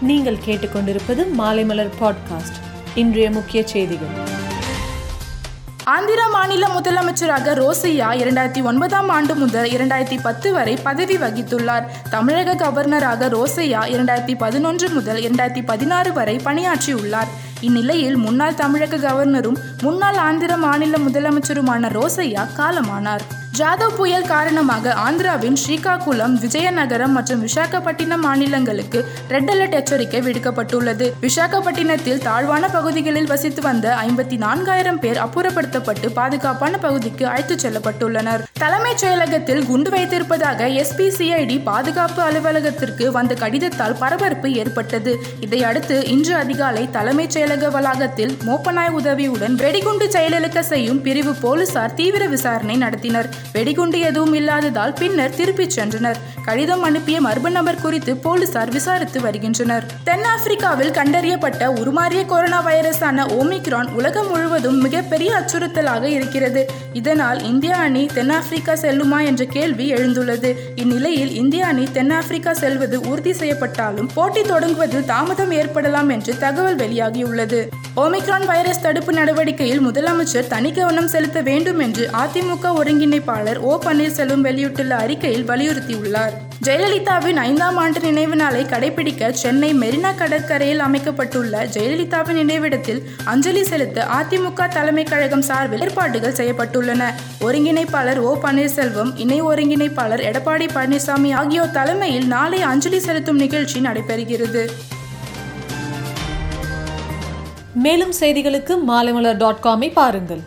நீங்கள் கேட்டுக்கொண்டிருப்பது மாலைமலர் பாட்காஸ்ட். இன்றைய முக்கிய செய்திகள். ஆந்திர மாநில முதலமைச்சராக ரோசையா இரண்டாயிரத்தி ஒன்பதாம் ஆண்டு முதல் இரண்டாயிரத்தி பத்து வரை பதவி வகித்துள்ளார். தமிழக கவர்னராக ரோசையா இரண்டாயிரத்தி பதினொன்று முதல் இரண்டாயிரத்தி பதினாறு வரை பணியாற்றியுள்ளார். இந்நிலையில் முன்னாள் தமிழக கவர்னரும் முன்னாள் ஆந்திர மாநில முதலமைச்சருமான ரோசையா காலமானார். ஜாதவ் புயல் காரணமாக ஆந்திராவின் ஸ்ரீகாகுளம் விஜயநகரம் மற்றும் விசாகப்பட்டினம் மாநிலங்களுக்கு ரெட் அலர்ட் எச்சரிக்கை விடுக்கப்பட்டுள்ளது. விசாகப்பட்டினத்தில் தாழ்வான பகுதிகளில் வசித்து வந்த ஐம்பத்தி நான்காயிரம் பேர் அப்புறப்படுத்தப்பட்டு பாதுகாப்பான பகுதிக்கு அழைத்துச் செல்லப்பட்டுள்ளனர். தலைமைச் செயலகத்தில் குண்டு வைத்திருப்பதாக எஸ்பிசிஐடி பாதுகாப்பு அலுவலகத்திற்கு வந்த கடிதத்தால் பரபரப்பு ஏற்பட்டது. இதையடுத்து இன்று அதிகாலை தலைமைச் செயலக வளாகத்தில் மோப்பநாய் உதவியுடன் வெடிகுண்டு செயலிழக்க செய்யும் பிரிவு போலீசார் தீவிர விசாரணை நடத்தினர். வெடிகுண்டு எதுவும் இல்லாததால் பின்னர் திருப்பிச் சென்றனர். கடிதம் அனுப்பிய மர்ம நபர் குறித்து போலீசார் விசாரித்து வருகின்றனர். தென்னாப்பிரிக்காவில் கண்டறியப்பட்ட உருமாறிய கொரோனா வைரஸான ஓமிக்ரான் உலகம் முழுவதும் மிகப்பெரிய அச்சுறுத்தலாக இருக்கிறது. இதனால் இந்தியா அணி தென்னாப்பிரிக்கா செல்லுமா என்ற கேள்வி எழுந்துள்ளது. இந்நிலையில் இந்திய அணி தென்னாப்பிரிக்கா செல்வது உறுதி செய்யப்பட்டாலும் போட்டி தொடங்குவதில் தாமதம் ஏற்படலாம் என்று தகவல் வெளியாகியுள்ளது. ஓமிக்ரான் வைரஸ் தடுப்பு நடவடிக்கையில் முதலமைச்சர் தனி கவனம் செலுத்த வேண்டும் என்று அதிமுக ஒருங்கிணைப்பாளர் ஓ பன்னீர்செல்வம் வெளியிட்டுள்ள அறிக்கையில் வலியுறுத்தியுள்ளார். ஜெயலலிதாவின் ஐந்தாம் ஆண்டு நினைவு நாளை கடைபிடிக்க சென்னை மெரினா கடற்கரையில் அமைக்கப்பட்டுள்ள ஜெயலலிதாவின் நினைவிடத்தில் அஞ்சலி செலுத்த அதிமுக தலைமை கழகம் சார்பில் ஏற்பாடுகள் செய்யப்பட்டுள்ளன. ஒருங்கிணைப்பாளர் ஓ பன்னீர்செல்வம் இணை ஒருங்கிணைப்பாளர் எடப்பாடி பழனிசாமி ஆகியோர் தலைமையில் நாளை அஞ்சலி செலுத்தும் நிகழ்ச்சி நடைபெறுகிறது. மேலும் செய்திகளுக்கு மாலைமலர் டாட் காமை பாருங்கள்.